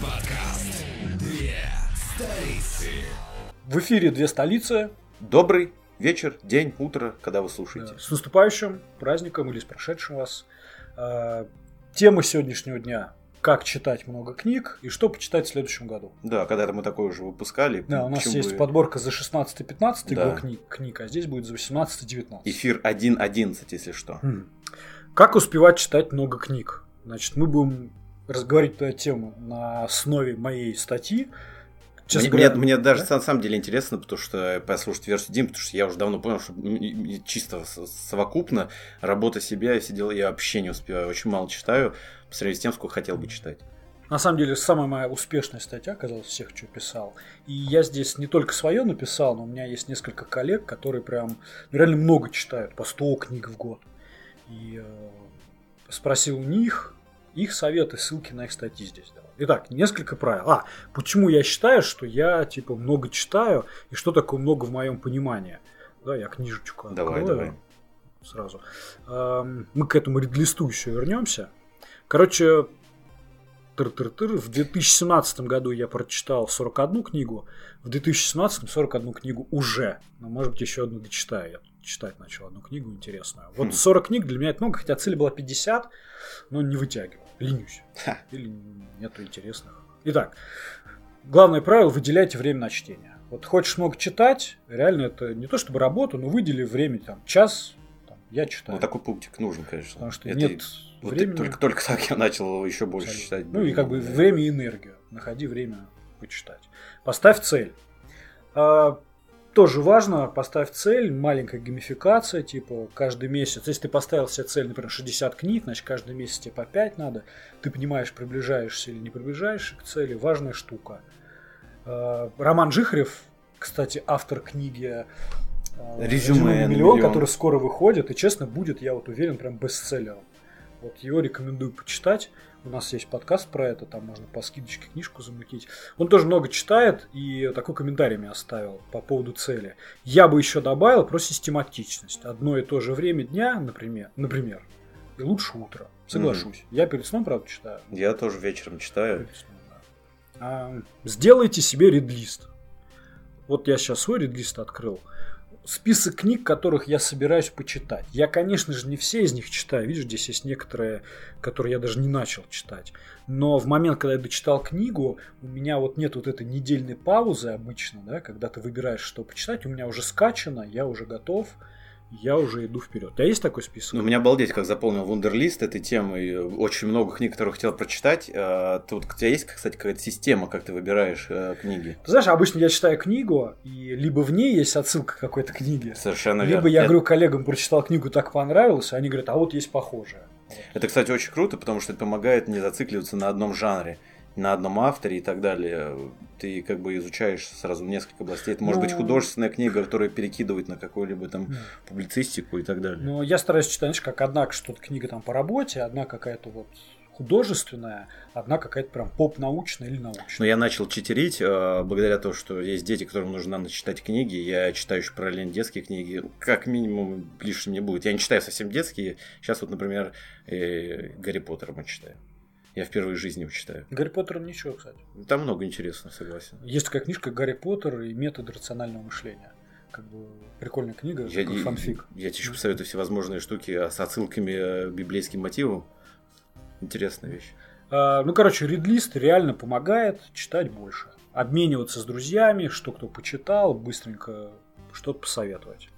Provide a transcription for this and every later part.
подкаст «Две столицы». В эфире «Две столицы». Добрый вечер, день, утро, когда вы слушаете. С наступающим праздником или с прошедшим вас. А, Тема сегодняшнего дня как читать много книг и что почитать в следующем году. Да, когда-то мы такое уже выпускали. Да, у нас есть бы- подборка за 16-15 Да. год книг, книг, а здесь будет за 18-19. Эфир 1.11, если что. Мгм. Как успевать читать много книг? Значит, мы будем разговаривать по этой теме на основе моей статьи. Честно Мне, говоря, мне- мне даже да? на самом деле интересно, потому что послушать версию Дим, потому что я уже давно понял, что чисто совокупно работа себя и все дела я вообще не успеваю. Очень мало читаю по сравнению с тем, сколько хотел бы читать. На самом деле, самая моя успешная статья оказалась из всех, что писал. И я здесь не только свое написал, но у меня есть несколько коллег, которые прям ну, реально много читают, по 100 книг в год. И э, спросил у них их советы, ссылки на их статьи здесь. Итак, несколько правил. А, почему я считаю, что я типа много читаю, и что такое много в моем понимании? Да, я книжечку Давай, открою давай. сразу. Эм, Мы к этому редлисту еще вернемся. Короче, тыр-тыр-тыр, в 2017 году я прочитал 41 книгу, в 2017 41 книгу уже, но может быть еще одну дочитаю. Я читать начал одну книгу интересную. Вот Хм. 40 книг для меня это много, хотя цель была 50, но не вытягиваю, ленюсь. Ха. Или нету интересных. Итак, главное правило – выделяйте время на чтение. Вот хочешь много читать, реально это не то чтобы работа, но выдели время, там, час, там, я читаю. Ну, такой пунктик нужен, конечно. Потому что Это нет вот времени. только, только так я начал еще больше Абсолютно. читать. Ну и как бы время и энергию. Находи время почитать. Поставь цель. А, тоже важно, поставь цель, маленькая геймификация, типа каждый месяц. Если ты поставил себе цель, например, 60 книг, значит каждый месяц тебе по 5 надо. Ты понимаешь, приближаешься или не приближаешься к цели. Важная штука. А, Роман Жихарев, кстати, автор книги а, Резюме на миллион, миллион». который скоро выходит, и честно будет, я вот уверен, прям бестселлером. Вот его рекомендую почитать. У нас есть подкаст про это, там можно по скидочке книжку замутить. Он тоже много читает и такой комментарий мне оставил по поводу цели. Я бы еще добавил про систематичность. Одно и то же время дня, например, например и лучше утро. Соглашусь. Я перед сном, правда, читаю. Я тоже вечером читаю. Перед сном, да. А, сделайте себе редлист. Вот я сейчас свой редлист открыл. Список книг, которых я собираюсь почитать. Я, конечно же, не все из них читаю. Видишь, здесь есть некоторые, которые я даже не начал читать. Но в момент, когда я дочитал книгу, у меня вот нет вот этой недельной паузы обычно, да, когда ты выбираешь, что почитать. У меня уже скачано, я уже готов, я уже иду вперед. У тебя есть такой список? Ну, меня обалдеть, как заполнил вундерлист этой темы. Очень много книг, которые хотел прочитать. А, Тут у тебя есть, кстати, какая-то система, как ты выбираешь э, книги? Ты знаешь, обычно я читаю книгу, и либо в ней есть отсылка к какой-то книге, Совершенно Либо верно. я Это- говорю коллегам, прочитал книгу, так понравилось, а они говорят, а вот есть похожее. Это, кстати, очень круто, потому что это помогает не зацикливаться на одном жанре, на одном авторе и так далее. Ты как бы изучаешь сразу несколько областей. Это может быть Ну. художественная книга, которая перекидывает на какую-либо там Мгм. публицистику и так далее. Но я стараюсь читать, знаешь, как одна что-то книга там по работе, одна какая-то вот художественная, одна какая-то прям поп-научная или научная. Но я начал читерить э, благодаря тому, что есть дети, которым нужно читать книги. Я читаю еще параллельно детские книги. Как минимум лишним не будет. Я не читаю совсем детские. Сейчас вот, например, э, Гарри Поттера мы читаем. Я впервые в жизни его читаю. Гарри Поттер ничего, кстати. Там много интересного, согласен. Есть такая книжка «Гарри Поттер и методы рационального мышления». Как бы прикольная книга, Я, и- фанфик. я тебе еще посоветую всевозможные штуки а, с отсылками э, к библейским мотивам. Интересная вещь. А, Ну, короче, редлист реально помогает читать больше. Обмениваться с друзьями, что кто почитал, быстренько что-то посоветовать.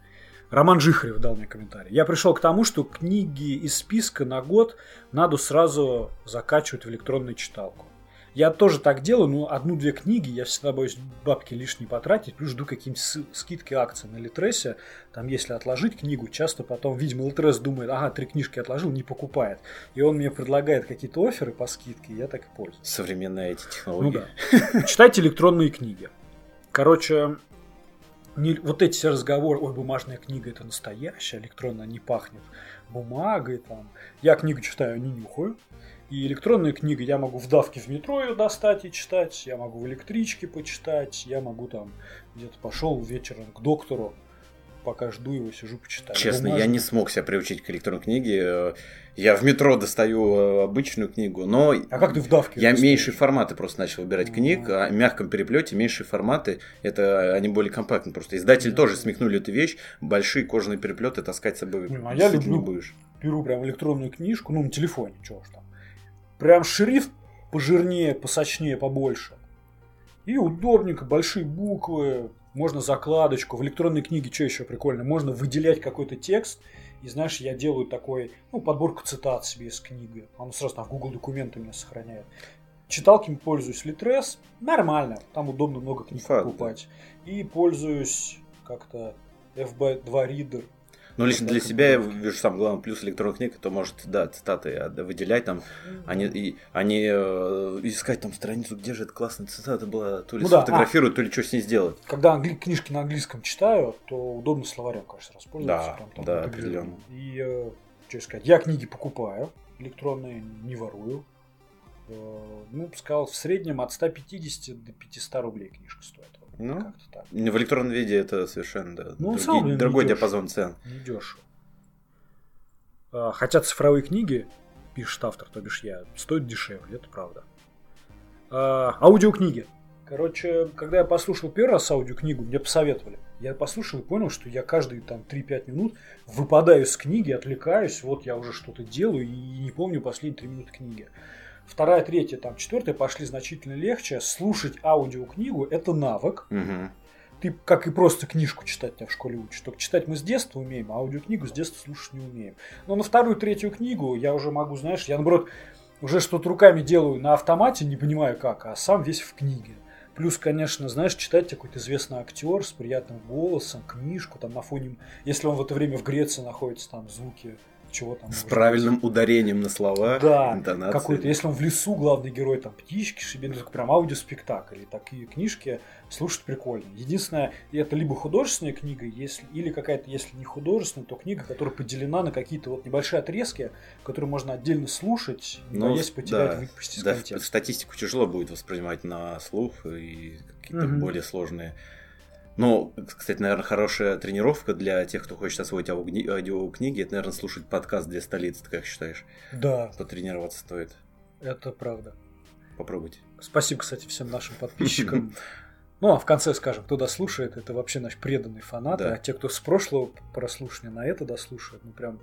Роман Жихарев дал мне комментарий. Я пришел к тому, что книги из списка на год надо сразу закачивать в электронную читалку. Я тоже так делаю, но одну-две книги я всегда боюсь бабки лишние потратить, плюс жду какие-нибудь скидки акций на Литресе. Там, если отложить книгу, часто потом, видимо, Литрес думает, ага, три книжки отложил, не покупает. И он мне предлагает какие-то оферы по скидке, и я так и пользуюсь. Современные эти Ну технологии. да. Читайте электронные книги. Короче, не- вот эти все разговоры, ой, бумажная книга это настоящая, электронная не пахнет бумагой там. Я книгу читаю, не нюхаю. И электронная книга, я могу в давке в метро ее достать и читать, я могу в электричке почитать, я могу там где-то пошел вечером к доктору, пока жду его, сижу, почитаю. Честно, я Бумажный. не смог себя приучить к электронной книге. Я в метро достаю э, обычную книгу, но А как ты в давке? я меньшие форматы просто начал выбирать книг, а в мягком переплете меньшие форматы, это они более компактны. Просто издатели тоже смекнули эту вещь, большие кожаные переплеты таскать с собой Не, а я действительно не люблю. будешь. Беру прям электронную книжку, ну, на телефоне, чего уж там. Прям шрифт пожирнее, посочнее, побольше. И удобненько, большие буквы, можно закладочку. В электронной книге что еще прикольно? Можно выделять какой-то текст. И знаешь, я делаю такой, ну, подборку цитат себе из книги. Он сразу там в Google документы у меня сохраняет. Читалками пользуюсь Litres. Нормально. Там удобно много книг Факт, покупать. И пользуюсь как-то FB2 Reader. Но лично для себя я вижу сам главный плюс электронных книг, это может, да, цитаты а, выделять там, а не, и, а не э, искать там страницу, где же эта классная цитата была, то ли Ну да, сфотографируют, то ли что с ней сделать. Когда англи- книжки на английском читаю, то удобно словарем, конечно, распользоваться. Да, Прям там да, определенно. И, э, что сказать, я книги покупаю, электронные, не ворую. Э, Ну, сказал, в среднем от 150 до 500 рублей книжка стоит. Ну, Как-то так. В электронном виде это совершенно, да, Ну, другие- другой идёшь. диапазон цен. Недешево. А, Хотя цифровые книги, пишет автор, то бишь я, стоят дешевле, это правда. А, Аудиокниги. Короче, когда я послушал первый раз аудиокнигу, мне посоветовали. Я послушал и понял, что я каждые там 3-5 минут выпадаю из книги, отвлекаюсь, вот я уже что-то делаю и не помню последние 3 минуты книги. Вторая, третья, там, четвертая пошли значительно легче. Слушать аудиокнигу – это навык, Мгм. ты как и просто книжку читать тебя в школе учат. Только читать мы с детства умеем, а аудиокнигу с детства слушать не умеем. Но на вторую, третью книгу я уже могу, знаешь, я наоборот уже что-то руками делаю на автомате, не понимаю как, а сам весь в книге. Плюс, конечно, знаешь, читать какой-то известный актер с приятным голосом, книжку, там на фоне, если он в это время в Греции находится, там звуки чего там. С правильным ударением на слова, Да, интонацией. какой-то, если он в лесу главный герой, там птички, так прям аудиоспектакль. И такие книжки слушать прикольно. Единственное, это либо художественная книга, если, или какая-то, если не художественная, то книга, которая поделена на какие-то вот небольшие отрезки, которые можно отдельно слушать, не Ну, боясь потерять, да, выпустить да, статистику тяжело будет воспринимать на слух и какие-то Мгм. более сложные. Но, кстати, наверное, хорошая тренировка для тех, кто хочет освоить аудиокни- аудиокниги, это, наверное, слушать подкаст «Две столицы», ты как считаешь? Да, Потренироваться стоит. это правда. Попробуйте. Спасибо, кстати, всем нашим подписчикам. Ну, а в конце скажем, кто дослушает, это вообще наш преданный фанат. Да. А те, кто с прошлого прослушивания на это дослушает, ну прям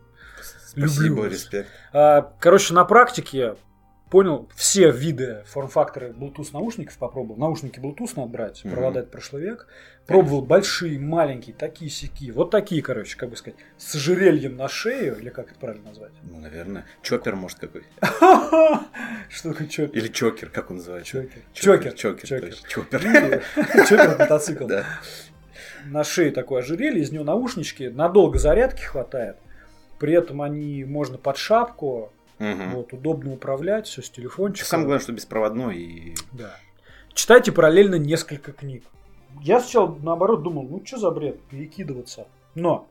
Спасибо, Люблю респект. А, Короче, на практике понял все виды форм-факторы Bluetooth наушников попробовал. Наушники Bluetooth надо брать, Мгм. провода это прошлый век. Пробовал большие, маленькие, такие сики. Вот такие, короче, как бы сказать, с ожерельем на шею, или как это правильно назвать? Ну, наверное. Чоппер, может, какой? Что такое чоппер? Или чокер, как он называется? Чокер. Чокер. Чокер. Чокер. Чокер. Чоппер. Чоппер это мотоцикл. На шее такое ожерелье, из него наушнички, надолго зарядки хватает. При этом они можно под шапку, Мгм. вот, удобно управлять, все с телефончика. Самое главное, что беспроводной и Да. Читайте параллельно несколько книг. Я сначала, наоборот, думал, ну что за бред, перекидываться. Но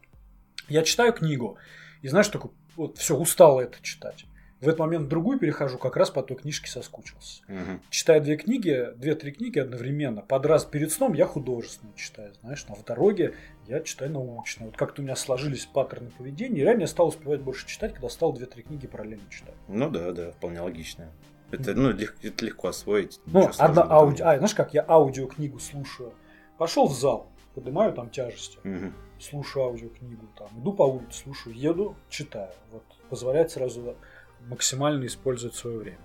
я читаю книгу, и знаешь, только вот все, устал это читать. В этот момент в другую перехожу, как раз по той книжке соскучился. Мгм. Читаю две книги, две-три книги одновременно. Под раз перед сном я художественно читаю, знаешь, а в дороге я читаю научно. Вот как-то у меня сложились паттерны поведения, и реально я стал успевать больше читать, когда стал две-три книги параллельно читать. Ну да, да, вполне логично. Это, ну, это легко освоить. Ну, одна ауди... А, знаешь как, я аудиокнигу слушаю. Пошел в зал, поднимаю там тяжести. Мгм. слушаю аудиокнигу, там, иду по улице, слушаю, еду, читаю. Вот, позволяет сразу максимально использовать свое время.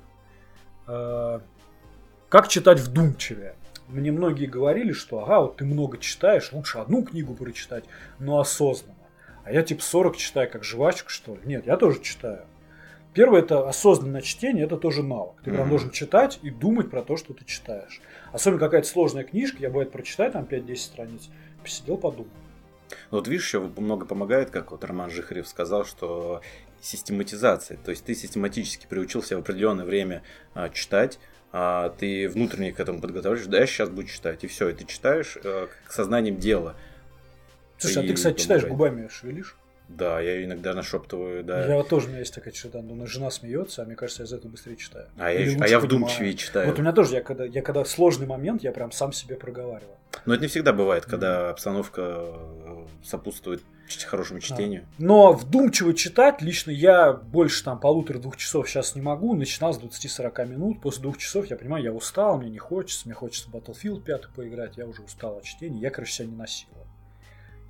А, Как читать вдумчивее? Мне многие говорили, что ага, вот ты много читаешь, лучше одну книгу прочитать, но осознанно. А я типа 40 читаю, как жвачка, что ли? Нет, я тоже читаю. Первое это осознанное чтение, это тоже навык. Ты прям Мгм. должен читать и думать про то, что ты читаешь. Особенно какая-то сложная книжка, я бывает прочитаю там 5-10 страниц, посидел, подумал. Ну, Вот видишь, еще много помогает, как вот Роман Жихарев сказал, что систематизация. То есть ты систематически приучился в определенное время а, читать, а ты внутренне к этому подготовишь, да, я сейчас буду читать, и все, и ты читаешь к сознанием дела. Слушай, а И ты, кстати, читаешь помогает. губами, шевелишь? Да, я иногда нашептываю, да. Я вот тоже, у меня есть такая черта, но жена смеется, а мне кажется, я из этого быстрее читаю. А я, Или а я понимаю. вдумчивее читаю. Вот у меня тоже, я когда, я когда сложный момент, я прям сам себе проговариваю. Но это не всегда бывает, когда обстановка э, сопутствует хорошему чтению. Но вдумчиво читать лично я больше там полутора-двух часов сейчас не могу. Начинал с 20-40 минут. После двух часов я понимаю, я устал, мне не хочется. Мне хочется Battlefield 5 поиграть. Я уже устал от чтения. Я, короче, себя не насилую.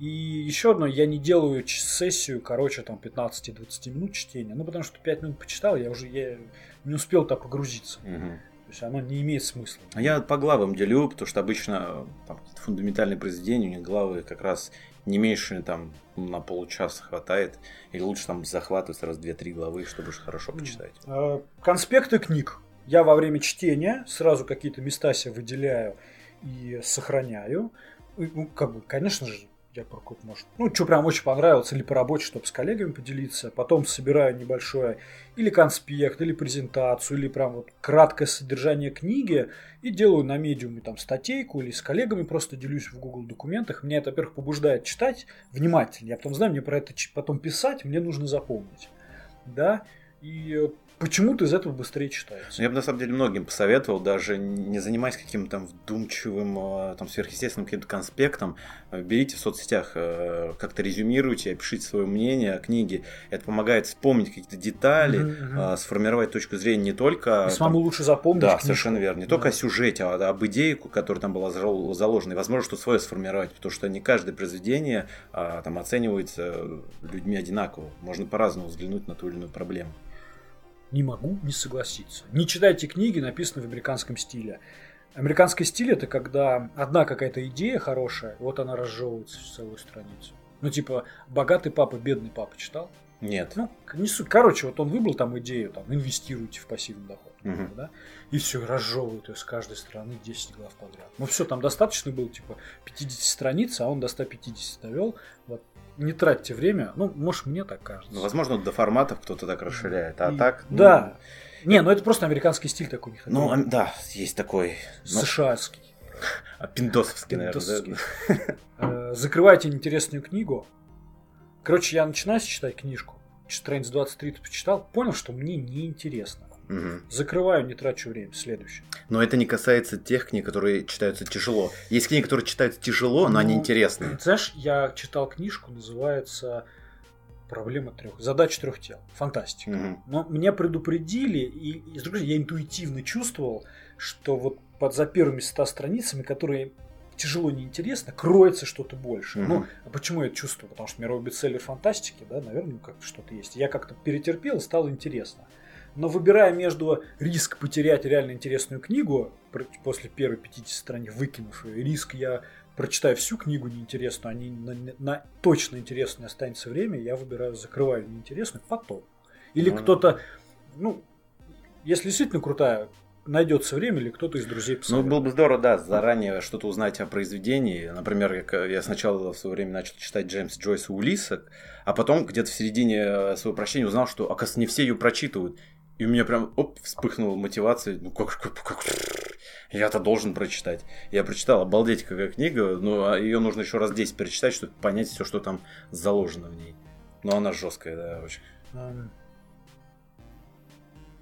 И еще одно, я не делаю сессию, короче, там 15-20 минут чтения. Ну, потому что 5 минут почитал, я уже я не успел так погрузиться. Мгм. То есть оно не имеет смысла. А я по главам делю, потому что обычно там, фундаментальные произведения, у них главы как раз не меньше там на получаса хватает. Или лучше там захватывать раз две-три главы, чтобы уж хорошо почитать. Э, Конспекты книг. Я во время чтения сразу какие-то места себе выделяю и сохраняю. И, Ну, как бы, конечно же, я про какой-то, может, ну, что прям очень понравилось, или по работе, чтобы с коллегами поделиться. Потом собираю небольшое или конспект, или презентацию, или прям вот краткое содержание книги и делаю на медиуме там статейку или с коллегами просто делюсь в Google документах. Меня это, во-первых, побуждает читать внимательно. Я потом знаю, мне про это потом писать, мне нужно запомнить. Да, и почему-то из этого быстрее читается. Я бы на самом деле многим посоветовал, даже не занимаясь каким-то там вдумчивым, э, там сверхъестественным каким-то конспектом, э, берите в соцсетях, э, как-то резюмируйте, опишите свое мнение о книге. Это помогает вспомнить какие-то детали, э, сформировать точку зрения не только... И а, самому там, лучше запомнить Да, книжку. совершенно верно. Не Да. только о сюжете, а об идее, которая там была заложена. И возможно, что свое сформировать, потому что не каждое произведение а, там оценивается людьми одинаково. Можно по-разному взглянуть на ту или иную проблему. Не могу не согласиться. Не читайте книги, написанные в американском стиле. Американский стиль это когда одна какая-то идея хорошая, вот она разжевывается в целую страницу. Ну, типа, богатый папа, бедный папа читал? Нет. Ну, не суть. Короче, вот он выбрал там идею, там, инвестируйте в пассивный доход. Мгм. да? И все, разжевывает ее с каждой стороны 10 глав подряд. Ну все, там достаточно было, типа, 50 страниц, а он до 150 довел. Вот. Не тратьте время. Ну, может, мне так кажется. Ну, возможно, до форматов кто-то так расширяет. А И- так. ну, Да. Не, ну это просто американский стиль такой. Ну, а, да, есть такой. Ну, США-ский. а пиндосовский, наверное. Пиндосовский. да? Э, Закрывайте интересную книгу. Короче, я начинаю читать книжку. Страниц 20-30 почитал, понял, что мне неинтересно. Мгм. Закрываю, не трачу время. Следующее. Но это не касается тех книг, которые читаются тяжело. Есть книги, которые читаются тяжело, но они Ну, интересные. Знаешь, я читал книжку, называется Проблема трех. Задача трех тел. Фантастика. Мгм. Но меня предупредили, и, и с другой стороны, я интуитивно чувствовал, что вот под за первыми 100 страницами, которые тяжело неинтересно, кроется что-то больше. Мгм. Ну, а почему я это чувствую? Потому что мировой бестселлер фантастики, да, наверное, как что-то есть. Я как-то перетерпел, и стало интересно. Но выбирая между риск потерять реально интересную книгу, после первой 50 страниц выкинув ее, риск я прочитаю всю книгу неинтересную, а не на, на точно интересное останется время, я выбираю, закрываю неинтересную потом. Или Ну. кто-то, ну, если действительно крутая, найдется время, или кто-то из друзей Ну, посоветует. было бы здорово, да, заранее что-то узнать о произведении. Например, я, сначала в свое время начал читать Джеймса Джойса «Улисок», а потом где-то в середине э, своего прочтения узнал, что, оказывается, не все ее прочитывают. И у меня прям, оп, вспыхнула мотивация. Ну, как, как, как- я-то должен прочитать. Я прочитал, обалдеть, какая книга, но ее нужно еще раз 10 перечитать, чтобы понять все, что там заложено в ней. Но она жесткая, да, очень.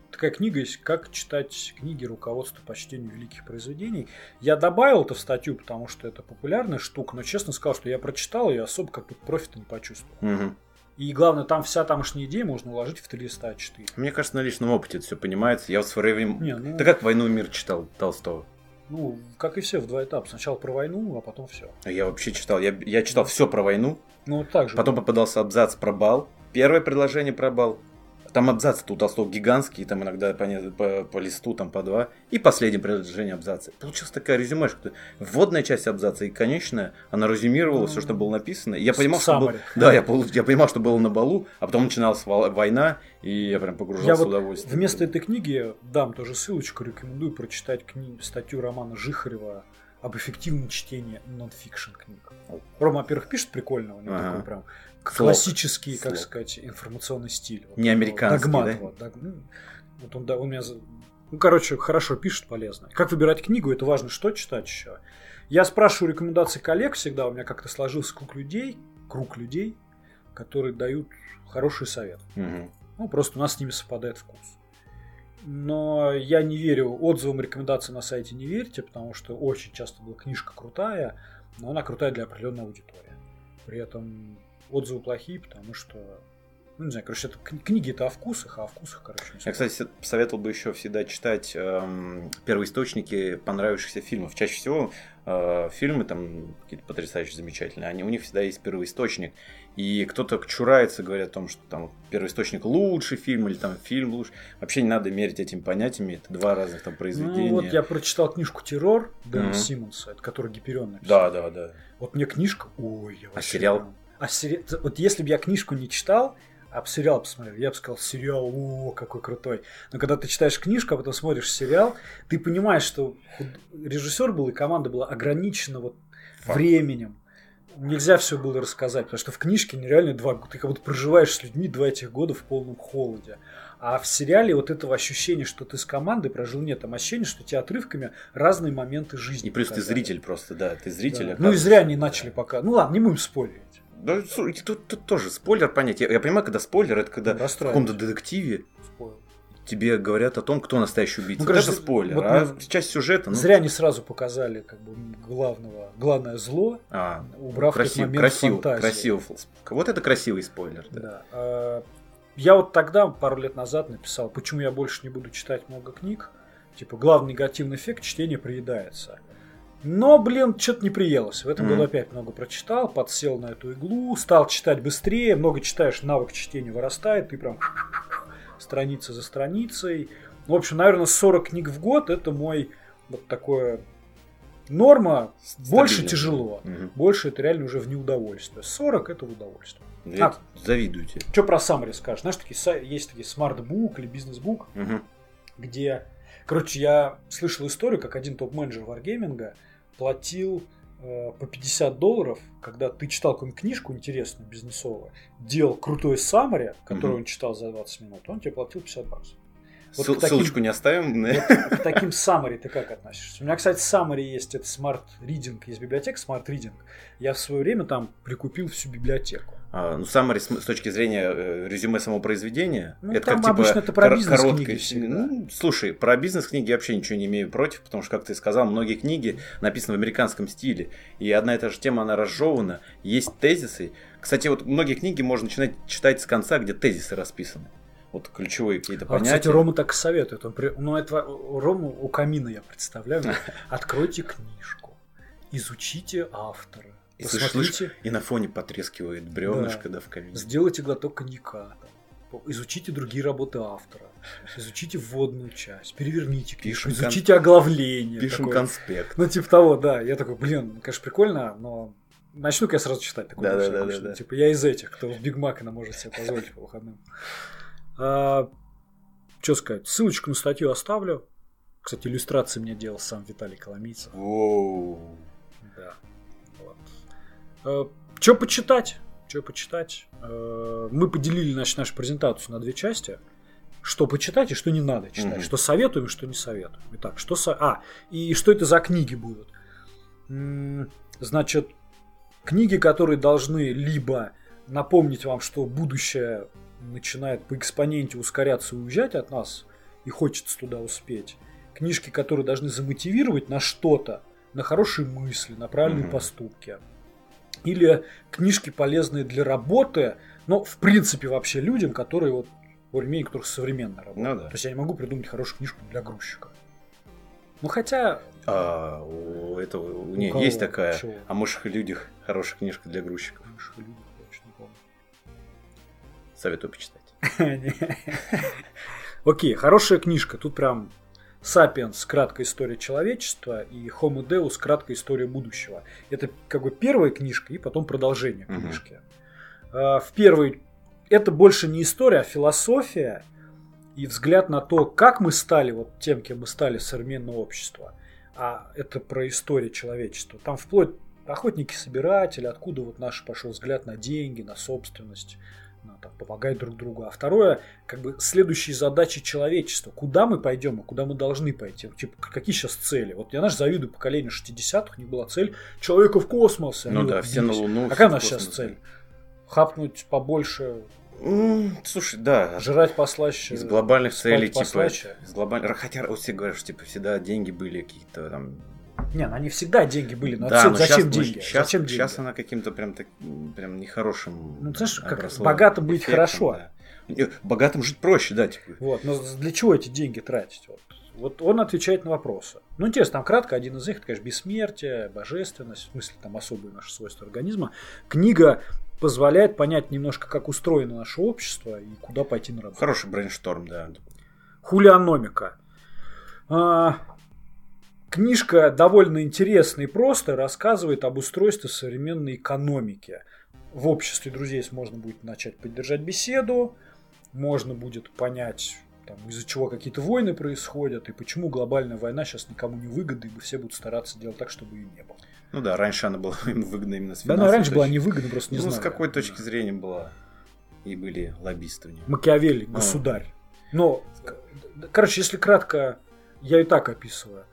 Такая книга есть «Как читать книги руководство по чтению великих произведений». Я добавил это в статью, потому что это популярная штука, но честно сказал, что я прочитал ее особо как-то профита не почувствовал. Мгм. И главное, там вся тамошняя идея можно уложить в 3 листа А4. Мне кажется, на личном опыте это все понимается. Я вот в свое время... Не, ну, Ты как «Войну и мир» читал Толстого? ну, как и все, в два этапа. Сначала про войну, а потом все. Я вообще читал. Я, я читал все про войну, Ну, так же. потом попадался абзац про бал. Первое предложение про бал. Там абзац у Толстого гигантский, там иногда по, по, по листу там по два. И последнее предложение абзаца. Получилась такая резюмешка. Вводная часть абзаца и конечная, она резюмировала все, что было написано. И я понимал, что был- да, я, я понимал, что было на балу, а потом начиналась во- война, и я прям погружался Я в вот удовольствие. вместо этой книги дам тоже ссылочку, рекомендую прочитать кни- статью Романа Жихарева об эффективном чтении нон-фикшн книг. Рома, во-первых, пишет прикольно, у него Ага. такой прям Слог. классический, как Слог. сказать, информационный стиль. Вот Не американский, Догматова. Дог- ну, Вот он, да, он меня... Ну, короче, хорошо пишет, полезно. Как выбирать книгу, это важно, что читать еще. Я спрашиваю рекомендации коллег всегда, у меня как-то сложился круг людей, круг людей, которые дают хороший совет. Мгм. Ну, просто у нас с ними совпадает вкус. Но я не верю, отзывам рекомендаций на сайте не верьте, потому что очень часто была книжка крутая, но она крутая для определенной аудитории. При этом отзывы плохие, потому что, ну не знаю, короче, это кни- книги-то о вкусах, а о вкусах, короче, Я, кстати, советовал бы еще всегда читать эм, первоисточники понравившихся фильмов. Чаще всего э, фильмы там какие-то потрясающие, замечательные, они, у них всегда есть первоисточник. И кто-то чурается, говоря о том, что там первоисточник лучший фильм или там фильм лучше. Вообще не надо мерить этими понятиями, это два разных там произведения. Ну, вот я прочитал книжку «Террор» Дэна Мгм. Симмонса, это который Гиперион написал. Да, да, да. Вот мне книжка, ой, я вообще сериал? А сери- Вот если бы я книжку не читал, а сериал посмотрел, я бы сказал, сериал, о, какой крутой. Но когда ты читаешь книжку, а потом смотришь сериал, ты понимаешь, что режиссер был и команда была ограничена вот Факт. временем. Нельзя все было рассказать, потому что в книжке нереально два года. Ты как будто проживаешь с людьми два этих года в полном холоде. А в сериале вот этого ощущения, что ты с командой прожил, нет. Там ощущение, что тебе отрывками разные моменты жизни. И плюс ты показали. зритель просто, да, ты зритель. Да. Ну и зря они начали пока. Ну ладно, не будем спорить. Да, слушай, тут, тут тоже спойлер понять. Я, я понимаю, когда спойлер, это когда в каком-то детективе Спойлер. тебе говорят о том, кто настоящий убийца. Ну, Вот короче, это спойлер. вот а часть сюжета, ну, Зря они сразу показали как бы главного, главное зло, а, убрав красив- этот момент красиво, фантазии. Вот это красивый спойлер. Да. Да. А, Я вот тогда, пару лет назад, написал, почему я больше не буду читать много книг. Типа, главный негативный эффект чтения приедается. Но, блин, что-то не приелось. В этом Мгм. году опять много прочитал, подсел на эту иглу, стал читать быстрее. Много читаешь, навык чтения вырастает, ты прям страница за страницей. В общем, наверное, 40 книг в год это мой вот такое норма. Больше Стабильно. тяжело. Мгм. Больше это реально уже в неудовольствие. 40 это в удовольствие. Я А. завидую тебе. Что про Summary скажешь? Знаешь, такие, есть такие smart book или business book, Мгм. где... Короче, я слышал историю, как один топ-менеджер Wargaming платил э, по 50 долларов, когда ты читал какую-нибудь книжку интересную, бизнесовую, делал крутой summary, который Мгм. он читал за 20 минут, он тебе платил 50 баксов. Вот Ссыл- таким- Ссылочку не оставим. да? К таким summary ты как относишься? У меня, кстати, summary есть, это Smart Reading, есть библиотека Smart Reading. Я в свое время там прикупил всю библиотеку. А, Ну, summary с точки зрения э, резюме самого произведения. Ну, это как типа обычно это про кор- короткое-. Ну, слушай, про бизнес-книги я вообще ничего не имею против, потому что, как ты сказал, многие книги написаны в американском стиле. И одна и та же тема, она разжевана. Есть тезисы. Кстати, вот многие книги можно начинать читать с конца, где тезисы расписаны. Вот ключевые какие-то А, понятия. кстати, Рома так и советует. Он при- Ну, это Рому у камина я представляю. Откройте книжку, изучите автора, И и на фоне потрескивает бревнышко, да, в камине. сделайте глоток коньяка, там, изучите другие работы автора, изучите вводную часть, переверните книжку, Пишем кон- изучите оглавление. Пишем такое. конспект. Ну, типа того, да. Я такой, блин, конечно, прикольно, но начну-ка я сразу читать такой Да, да, да, да, да. Типа я из этих, кто в Биг Макина может себе позволить по выходным. что сказать? Ссылочку на статью оставлю. Кстати, иллюстрации мне делал сам Виталий Коломийцев. Воу. Да. Вот. Что почитать? Что почитать? Э, Мы поделили значит, нашу презентацию на две части. Что почитать и что не надо читать. Мгм. Что советуем и что не советуем. Итак, что со... А, и что это за книги будут? Значит, книги, которые должны либо напомнить вам, что будущее начинает по экспоненте ускоряться и уезжать от нас, и хочется туда успеть. Книжки, которые должны замотивировать на что-то, на хорошие мысли, на правильные Мгм. поступки. Или книжки, полезные для работы, но в принципе вообще людям, которые вот более-менее, которых современная работа. Ну да. То есть я не могу придумать хорошую книжку для грузчика. Ну хотя, А, у этого у нее кого? есть такая Чего? о мышах и людях хорошая книжка для грузчиков. Мыши люди, я вообще не помню. Советую почитать. Окей, хорошая книжка. Тут прям Сапиенс, краткая история человечества, и Homo Deus, краткая история будущего. Это как бы первая книжка и потом продолжение книжки. А, В первой это больше не история, а философия и взгляд на то, как мы стали вот тем, кем мы стали в современное общество. А это про историю человечества. Там вплоть охотники-собиратели, откуда вот наш пошел взгляд на деньги, на собственность, там, помогать друг другу. А второе, как бы следующие задачи человечества. Куда мы пойдем и куда мы должны пойти? Типа, какие сейчас цели? Вот я наш завидую поколению 60-х, у них была цель человека в космос. Ну да, все на. Луну. А какая у нас сейчас цель? Хапнуть побольше, Слушай, да, жрать послаще. из глобальных целей, типа, послаще. из глобальных, хотя вот все говорят, что типа всегда деньги были какие-то там. Не, ну они всегда деньги были. Но да, отсюда но зачем щас, ну, деньги? щас- зачем деньги? щас она каким-то прям так, прям нехорошим. Ну, знаешь, как богато быть эффектом, хорошо. да. Богатым жить проще, да, типа. Вот, но для чего эти деньги тратить? Вот, вот он отвечает на вопросы. Ну, интересно, там кратко, один из них, это, конечно, бессмертие, божественность, в смысле, там особые наши свойства организма. Книга позволяет понять немножко, как устроено наше общество и куда пойти на работу. Хороший брейншторм, да. Хулианомика. А, книжка довольно интересная и просто рассказывает об устройстве современной экономики. В обществе друзей можно будет начать поддержать беседу, можно будет понять, там, из-за чего какие-то войны происходят, и почему глобальная война сейчас никому не выгодна, ибо все будут стараться делать так, чтобы ее не было. Ну да, раньше она была им выгодна именно с Да, она раньше была невыгодна, просто не ну, знаю. с какой точки зрения была? И были лоббисты у нее. Макиавелли, Ну. государь. Но, короче, если кратко, я и так описываю.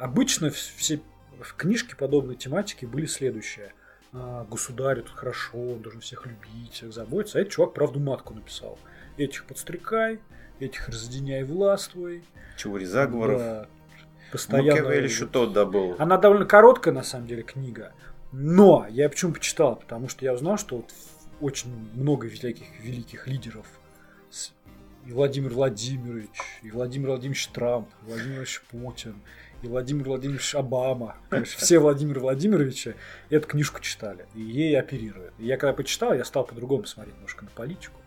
Обычно вс- все в книжке подобной тематики были следующие. А, государю тут хорошо, он должен всех любить, всех заботиться. А этот чувак правду матку написал. Этих подстрекай, этих разъединяй властвуй. Теории заговоров. Да, постоянно... Макиавелли еще тот добыл. Она довольно короткая, на самом деле, книга. Но я почему почитал? Потому что я узнал, что вот очень много великих, великих лидеров. И Владимир Владимирович, и Владимир Владимирович Трамп, и Владимир Владимирович Путин, и Владимир Владимирович Обама. Все Владимир Владимировича эту книжку читали. И ей оперируют. И я когда почитал, я стал по-другому смотреть немножко на политику.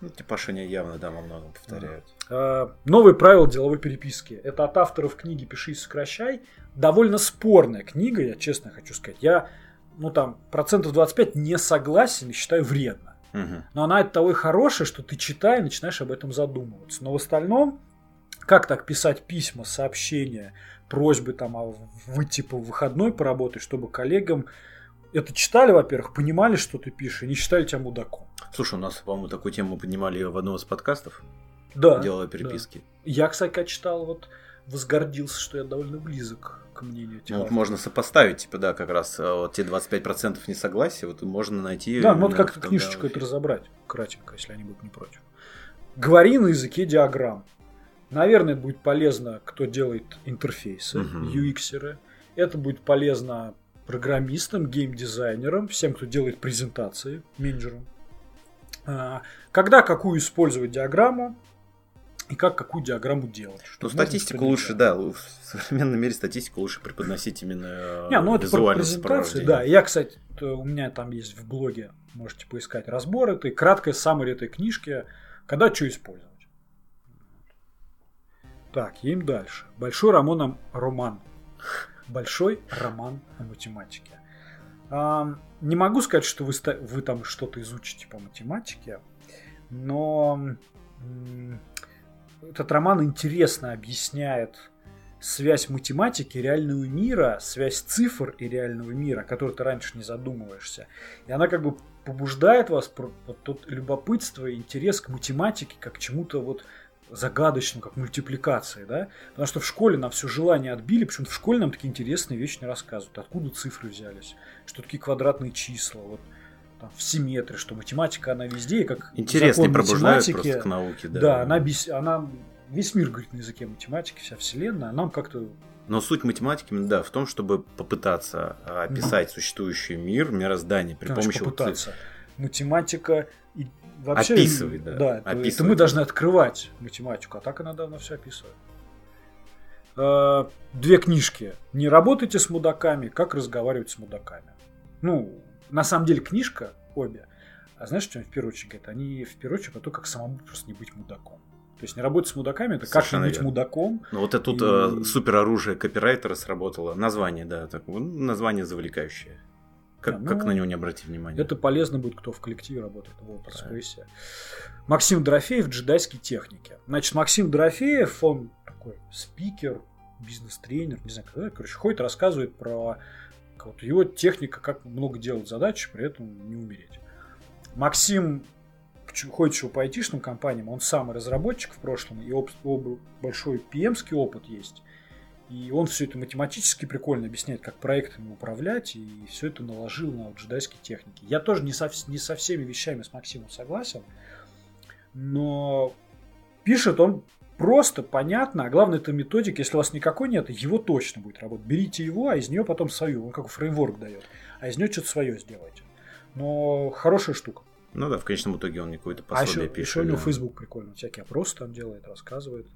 Ну, Типашиня явно, да, во многом повторяют. А, Новые правила деловой переписки. Это от авторов книги «Пиши и сокращай». Довольно спорная книга, я честно хочу сказать. Я, ну там, процентов 25 не согласен и считаю вредно. Но она от того и хорошая, что ты читая, начинаешь об этом задумываться. Но в остальном, как так писать письма, сообщения, просьбы там а выйти типа в выходной поработать, чтобы коллегам это читали, во-первых, понимали, что ты пишешь, и не считали тебя мудаком. Слушай, у нас, по-моему, такую тему поднимали в одном из подкастов. Да. Дело о да. Я, кстати, когда читал, вот возгордился, что я довольно близок к мнению этих Ну, вот можно сопоставить, типа, да, как раз э, вот те 25% несогласия, вот можно найти... Да, ну вот как-то книжечку это разобрать, кратенько, если они будут не против. Говори на языке диаграмм. Наверное, это будет полезно, кто делает интерфейсы, Мгм. UX-еры. Это будет полезно программистам, геймдизайнерам, всем, кто делает презентации, менеджерам. А, Когда какую использовать диаграмму и как какую диаграмму делать. Ну, статистику лучше, да, в современном мире статистику лучше преподносить именно Не, ну это презентации, да. Я, кстати, у меня там есть в блоге, можете поискать разбор этой, краткая саммари этой книжки, когда что использовать. Так, едем дальше. Большой роман, о- роман. Большой роман о математике. Ам, не могу сказать, что вы, вы там что-то изучите по математике, но этот роман интересно объясняет связь математики реального мира, связь цифр и реального мира, о которой ты раньше не задумываешься. И она как бы побуждает вас вот тот любопытство и интерес к математике как к чему-то вот загадочному, как мультипликации, да? Потому что в школе нам все желание отбили, почему-то в школе нам такие интересные вещи не рассказывают. Откуда цифры взялись, что такие квадратные числа, вот там, в симметрии, что математика, она везде, как Интересно, и закон пробуждают математики, просто к науке, да. да, она, она весь мир говорит на языке математики, вся вселенная, а нам как-то Но суть математики, да, в том, чтобы попытаться а, описать существующий мир, мироздание при Знаешь, помощи вот попытаться. Математика и вообще... Описывает, да. Да, это- это Описывает. мы должны открывать математику, а так она давно все описывает. Э, Две книжки. Не работайте с мудаками, как разговаривать с мудаками. Ну, на самом деле книжка, обе. А знаешь, что они в первую очередь говорят? Они в первую очередь про то, как самому просто не быть мудаком. То есть не работать с мудаками, это как не Совершенно быть мудаком. Ну вот это тут И- э, супероружие копирайтера сработало. Название, да, ну, название завлекающее. Как, Да, как ну, на него не обратить внимание? Это полезно будет, кто в коллективе работает в Open Правильно. Space. Максим Дорофеев, джедайские техники. Значит, Максим Дорофеев, он такой спикер, бизнес-тренер, не знаю, короче, ходит, рассказывает про вот его техника, как много делать задач, при этом не умереть. Максим ходит еще по айтишным компаниям, он сам разработчик в прошлом, и оп- об- большой PM-ский опыт есть. И он все это математически прикольно объясняет, как проектами управлять, и все это наложил на вот джедайские техники. Я тоже не со, не со всеми вещами с Максимом согласен, но пишет он просто, понятно, а главное это методика, если у вас никакой нет, его точно будет работать. Берите его, а из нее потом свою, он как фреймворк дает, а из нее что-то свое сделайте. Но хорошая штука. Ну да, в конечном итоге он не какое-то А пособие еще, пишет. еще у него да. Facebook прикольно, всякие опросы там делает, рассказывает.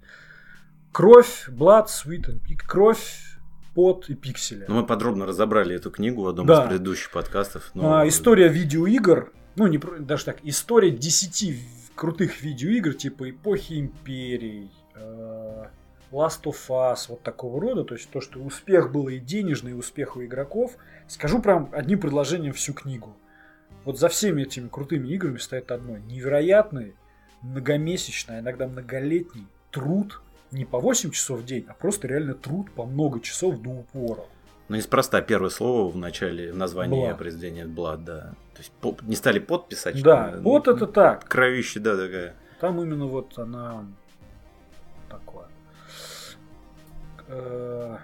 Кровь, blood, sweat and pig, кровь, пот и пиксели. Ну, мы подробно разобрали эту книгу в одном Да. из предыдущих подкастов. но- А, история видеоигр, ну не даже так, история 10 в- крутых видеоигр типа эпохи империй, э, Last of Us, вот такого рода, то есть то, что успех был и денежный, и успех у игроков, скажу прям одним предложением всю книгу. Вот за всеми этими крутыми играми стоит одно. Невероятный, многомесячный, а иногда многолетний труд не по 8 часов в день, а просто реально труд по много часов до упора. Ну, неспроста первое слово в начале в названии Blood. произведения Blood, да. То есть по- не стали подписать. Да, что- вот ну, это так. Кровище, да, такая. Там именно вот она такое. Э,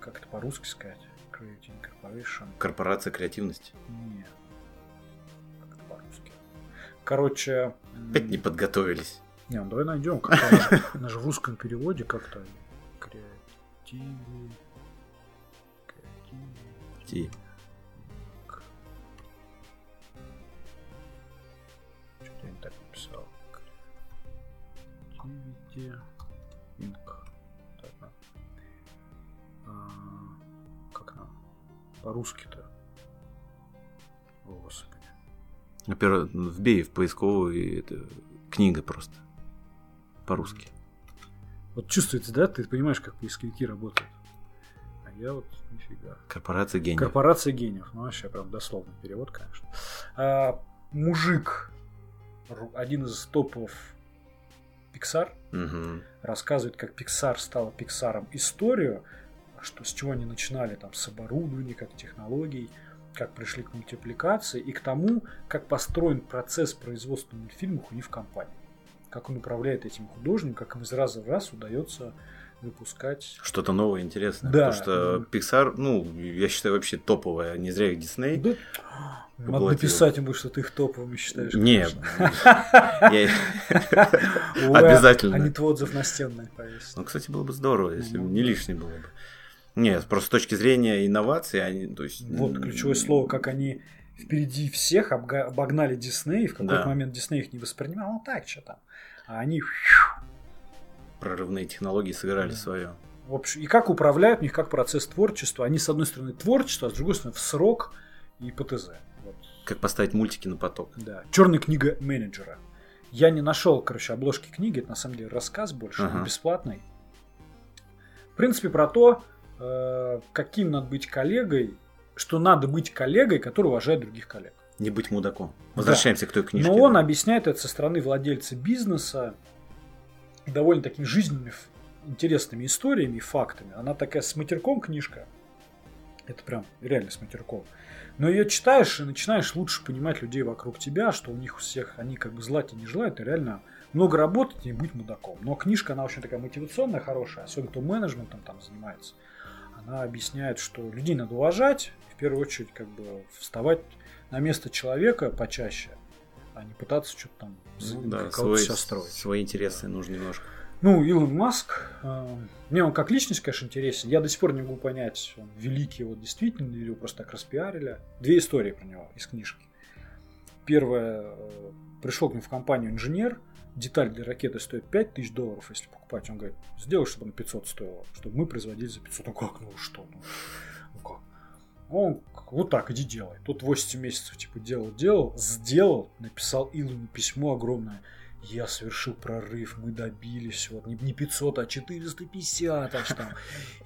Как это по-русски сказать? Creative Corporation. Корпорация креативности. Не. Как это по-русски? Короче. Опять не подготовились. Не, ну давай найдем. Она же- в русском переводе как-то. Креатив. Креатив. Ти. Что-то я не так написал. Inc. Так, а. Как она? По-русски-то. О, Господи. Во-первых, вбей в поисковую, это книга просто. По-русски. Вот чувствуется, да? Ты понимаешь, как поисковики работают. А я вот нифига. Корпорация гениев. Корпорация гениев. Ну, вообще, прям дословный перевод, конечно. А, мужик, один из топов Pixar, Мгм. рассказывает, как Pixar стала Pixar историю, что с чего они начинали там с оборудования, как технологий, как пришли к мультипликации и к тому, как построен процесс производства мультфильмов у них в компании. Как он управляет этим художником, как им из раза в раз удается выпускать. Что-то новое, интересное. Да. Потому что. Pixar, ну, я считаю, вообще топовая. Не зря их Дисней. Да, Надо написать им, что ты их топовыми считаешь. Не, обязательно. Они твой отзыв настенный повесят. Ну, кстати, было бы здорово, если Ну, бы не да. лишнее было бы. Нет, просто с точки зрения инноваций, они, то есть... Вот ключевое слово, как они впереди всех обогнали Дисней, в какой-то Да. момент Дисней их не воспринимал, ну так, что там. А они, Прорывные технологии сыграли Да. свое. в общем, и как управляют, у них как процесс творчества. Они, с одной стороны, творчество, а с другой стороны, в срок и ПТЗ. Вот, Как поставить мультики на поток. да. Черная книга менеджера. Я не нашел, короче, обложки книги, это на самом деле рассказ больше, Ага. бесплатный. В принципе, про то, э, каким надо быть коллегой, что надо быть коллегой, который уважает других коллег. Не быть мудаком. Возвращаемся к той книжке. Но он да. объясняет это со стороны владельца бизнеса довольно такими жизненными, интересными историями и фактами. Она такая с матерком книжка. Это прям реально с матерком. Но ее читаешь и начинаешь лучше понимать людей вокруг тебя, что у них у всех, они как бы зла тебе не желают, и реально много работать и не быть мудаком. Но книжка, она очень такая мотивационная, хорошая, особенно кто менеджментом там занимается. Она объясняет, что людей надо уважать, в первую очередь как бы вставать на место человека почаще, а не пытаться что-то там Ну да, кого-то себя строить. свои интересы нужно немножко. Ну, Илон Маск, э, мне он как личность, конечно, интересен. Я до сих пор не могу понять, он великий вот действительно, или его просто так распиарили. Две истории про него из книжки. Первая, э, пришел к нему в компанию инженер, деталь для ракеты стоит 5000 долларов, если покупать. Он говорит, сделай, чтобы на 500 стоило, чтобы мы производили за 500. Ну как, ну что, ну, ну как? Он вот так, иди делай. Тут 8 месяцев типа делал, делал, сделал, написал Илону письмо огромное. Я совершил прорыв, мы добились, вот не 500, а 450 аж там.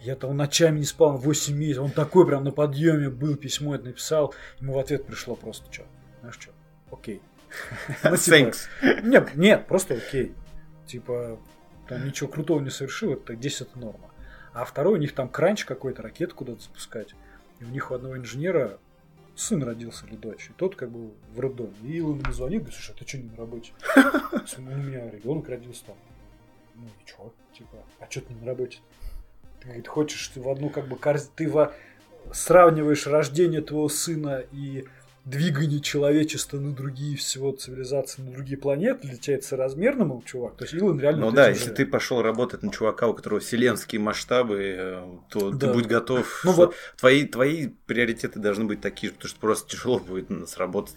Я там ночами не спал 8 месяцев, он такой прям на подъеме был, письмо это написал, ему в ответ пришло просто что, знаешь что, окей. Ну, типа, нет, нет, просто окей. Типа, там ничего крутого не совершил, это 10 это норма. А второй, у них там кранч какой-то, ракету куда-то запускать. И у них у одного инженера сын родился или дочь. И тот как бы в роддоме. И Илон ему звонит, говорит, слушай, а ты что не на работе? «Ну, У меня ребенок родился там. Ну и чё? Типа, а что ты не на работе? Ты говорит, хочешь в одну как бы корз- ты во- сравниваешь рождение твоего сына и двигание человечества на другие всего цивилизации, на другие планеты для тебя это соразмерно, чувак. То есть Илон реально Ну да, если живет. ты пошел работать на чувака, у которого вселенские масштабы, э, то Да. ты будь готов. Ну вот. твои, твои приоритеты должны быть такие же, потому что просто тяжело будет сработать.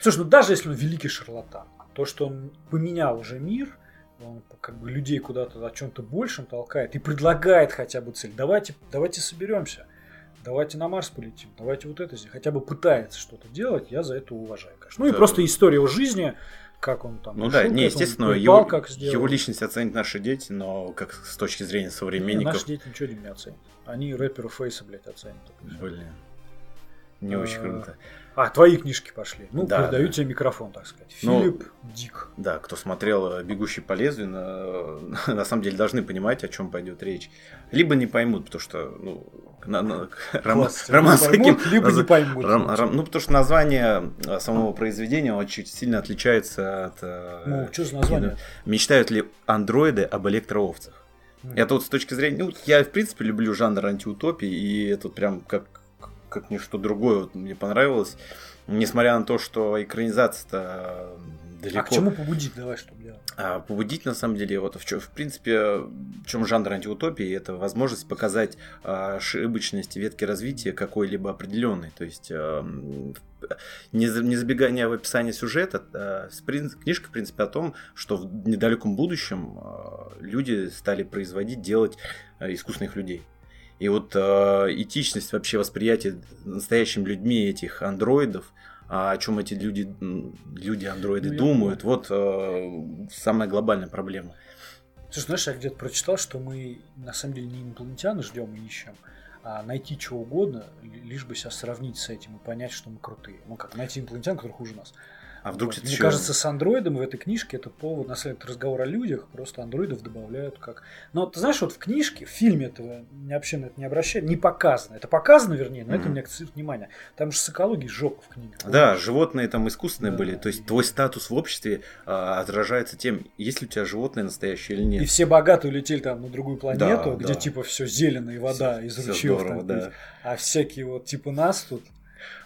Слушай, ну даже если он великий шарлатан, то, что он поменял уже мир, он как бы людей куда-то о чем-то большем толкает и предлагает хотя бы цель. Давайте, давайте соберемся. Давайте на Марс полетим, давайте вот это сделаем. Хотя бы пытается что-то делать, я за это уважаю, конечно. Ну и Да. просто история его жизни, как он там Ну да, не, естественно, упал, его, как сделал. его личность оценят наши дети, но как с точки зрения Не, современников, Наши дети ничего не оценят. Они рэперу Фейса, блядь, оценят. и блин, не очень А, круто. А, твои книжки пошли. Ну, Да, передаю да. тебе микрофон, так сказать. Ну, Филипп Дик. Да, кто смотрел э, «Бегущий по лезвию», на, на самом деле должны понимать, о чем пойдет речь. Либо не поймут, потому что ну, на- на- роман, роман с таким... либо не поймут. ром- ром- ну, потому что название э, самого произведения очень сильно отличается от... э, Ну, что за название? Мечтают ли андроиды об электроовцах? Мгм. Это вот с точки зрения... Ну, я, в принципе, люблю жанр антиутопии, и это вот прям как, как ничто другое вот мне понравилось. Несмотря на то, что экранизация-то далеко... А к чему побудить? Давай, что делать? А побудить, на самом деле, вот в, чё- в принципе, в чем жанр антиутопии, это возможность показать а, ошибочность ветки развития какой-либо определенной. То есть, ам, не, не забегая в описание сюжета, а, книжка, в принципе, о том, что в недалеком будущем а, люди стали производить, делать а, искусственных людей. И вот а, этичность вообще восприятия настоящими людьми этих андроидов, а о чем эти люди, м, люди-андроиды Ну, думают, вот э, самая глобальная проблема. Слушай, знаешь, я где-то прочитал, что мы на самом деле не инопланетян ждем и ищем, а найти чего угодно, ли- лишь бы себя сравнить с этим и понять, что мы крутые. Ну как, найти инопланетян, которые хуже нас. А вдруг Вот. это Мне ещё- кажется, с андроидом в этой книжке это повод, на это разговор о людях, просто андроидов добавляют как... Но ты знаешь, вот в книжке, в фильме этого не- вообще на это не обращают, не показано. Это показано, вернее, но это Мгм. не акцентирует внимание. Там же с экологией жопа в книге. Да, животные там искусственные Да. были. То есть твой статус в обществе а, отражается тем, есть ли у тебя животное настоящее или И нет. все богатые улетели там на другую планету, Да, где да. типа все зелено и вода Всё- из ручьев здорово, там да. пить. А всякие вот типа нас тут.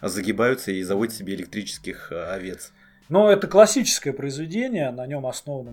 Загибаются и заводят себе электрических а, овец. Но это классическое произведение, на нем основано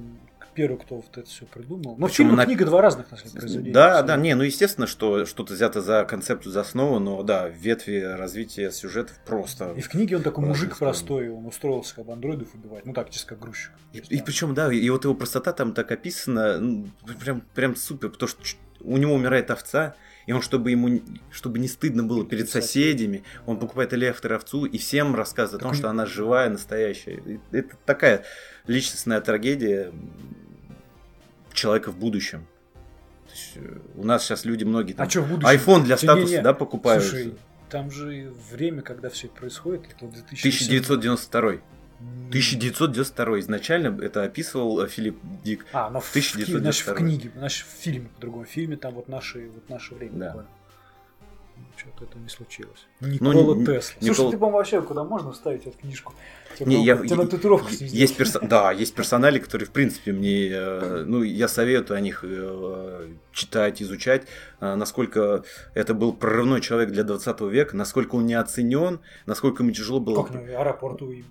первый, кто вот это все придумал. Но Причём фильм и на- книга два разных на произведения. Да, да, не, ну естественно, что что-то взято за концепцию, за основу, но да, ветви развития сюжетов просто. И в книге он такой мужик стороны. простой, он устроился как бы андроидов убивать. Ну так, чисто как грузчик. И, есть, и да. причем, да, и вот его простота там так описана, ну, прям, прям супер, потому что у него умирает овца, и он, чтобы ему, чтобы не стыдно было перед соседями, он покупает электро овцу и всем рассказывает о том, Так что она живая, настоящая. Это такая личностная трагедия человека в будущем. Э, у нас сейчас люди многие там А что в будущем? iPhone для статуса, да, покупают. Слушай, там же время, когда все это происходит, это 2007. 1992. М. 1992. Изначально это описывал э, Филипп Дик. А, но в, в, 1992. значит, в книге, значит, в фильме, в другом фильме, там вот наше, вот наше время Да. буквально. Что-то это не случилось. Никола не- Тесла. Никола- Слушай, ты, по-моему, вообще куда можно вставить эту книжку? Тебе, Не, я, тебе на татуировку есть перso- да, есть персонали, которые, в принципе, мне, э, ну, я советую о них э, читать, изучать, э, насколько это был прорывной человек для 20 века, насколько он не оценен, насколько ему тяжело было. Как ну, аэропорт у имени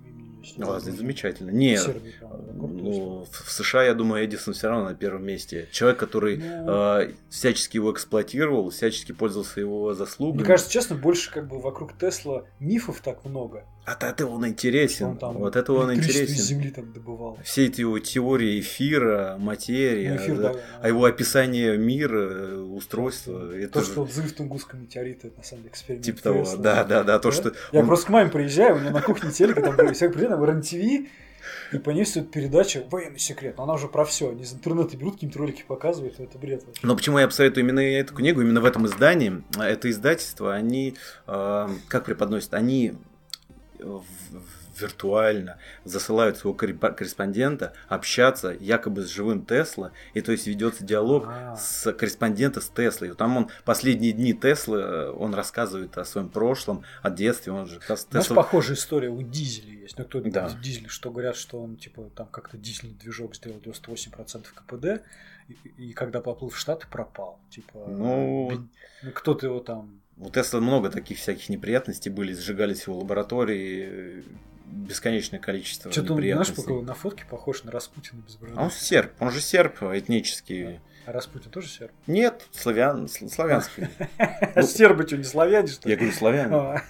это замечательно. Не, есть. ну, в США, я думаю, Эдисон все равно на первом месте. Человек, который Ну. э, всячески его эксплуатировал, всячески пользовался его заслугами. Мне кажется, честно, больше как бы вокруг Тесла мифов так много. От этого он интересен. Он там вот этого он интересен. земли там добывал. все эти его теории эфира, материи, Ну, эфир, да, да, а его описание мира, э, устройства, это То, же что взрыв Тунгусского метеорита, это на самом деле эксперимент. типа того, Тесла. да, да, да, то, Да? что Я он- просто к маме приезжаю, у нее на кухне телека, там я приезжаю, там РЕН-ТВ, и по ней стоит передача «Военный секрет». Но она уже про все. Они из интернета берут, какие-то ролики показывают, это бред вообще. Но почему я посоветую именно эту книгу, именно в этом издании? Это издательство, они э, как преподносят? Они виртуально засылают своего корреспондента общаться якобы с живым Тесла, и то есть ведется диалог А-а-а. с корреспондента с Теслой. Там он последние дни Теслы, э, он рассказывает о своем прошлом, о детстве, он же Тесла... Похожая история у Дизеля есть. Ну, кто да. Дизель, что говорят, что он типа там как-то дизельный движок сделал 98% КПД, и, и когда поплыл в Штаты, пропал. Типа, ну, ну кто-то его там у Тесла много таких всяких неприятностей были, сжигались его лаборатории, бесконечное количество Что-то он, знаешь, пока на фотке похож на Распутина без бороды. А он серб, он же серб этнический. А Распутин тоже серб? Нет, славян, славянский. Сербы что, не славяне, что ли? Я говорю, славяне.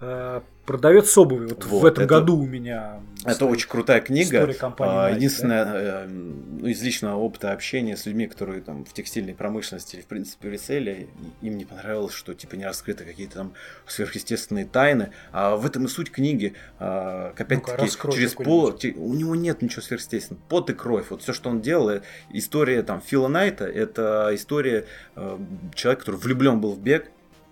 Продавец обуви. Вот, вот в этом это, году у меня. Это очень крутая книга. А, единственное, да? Э, из личного опыта общения с людьми, которые там в текстильной промышленности или в принципе в реселе, им не понравилось, что типа не раскрыты какие-то там сверхъестественные тайны. А в этом и суть книги. А, опять-таки, ну через пол. У него нет ничего сверхъестественного. Пот и кровь. Вот все, что он делал, э, история там Фила Найта, это история э, человека, который влюблен был в бег,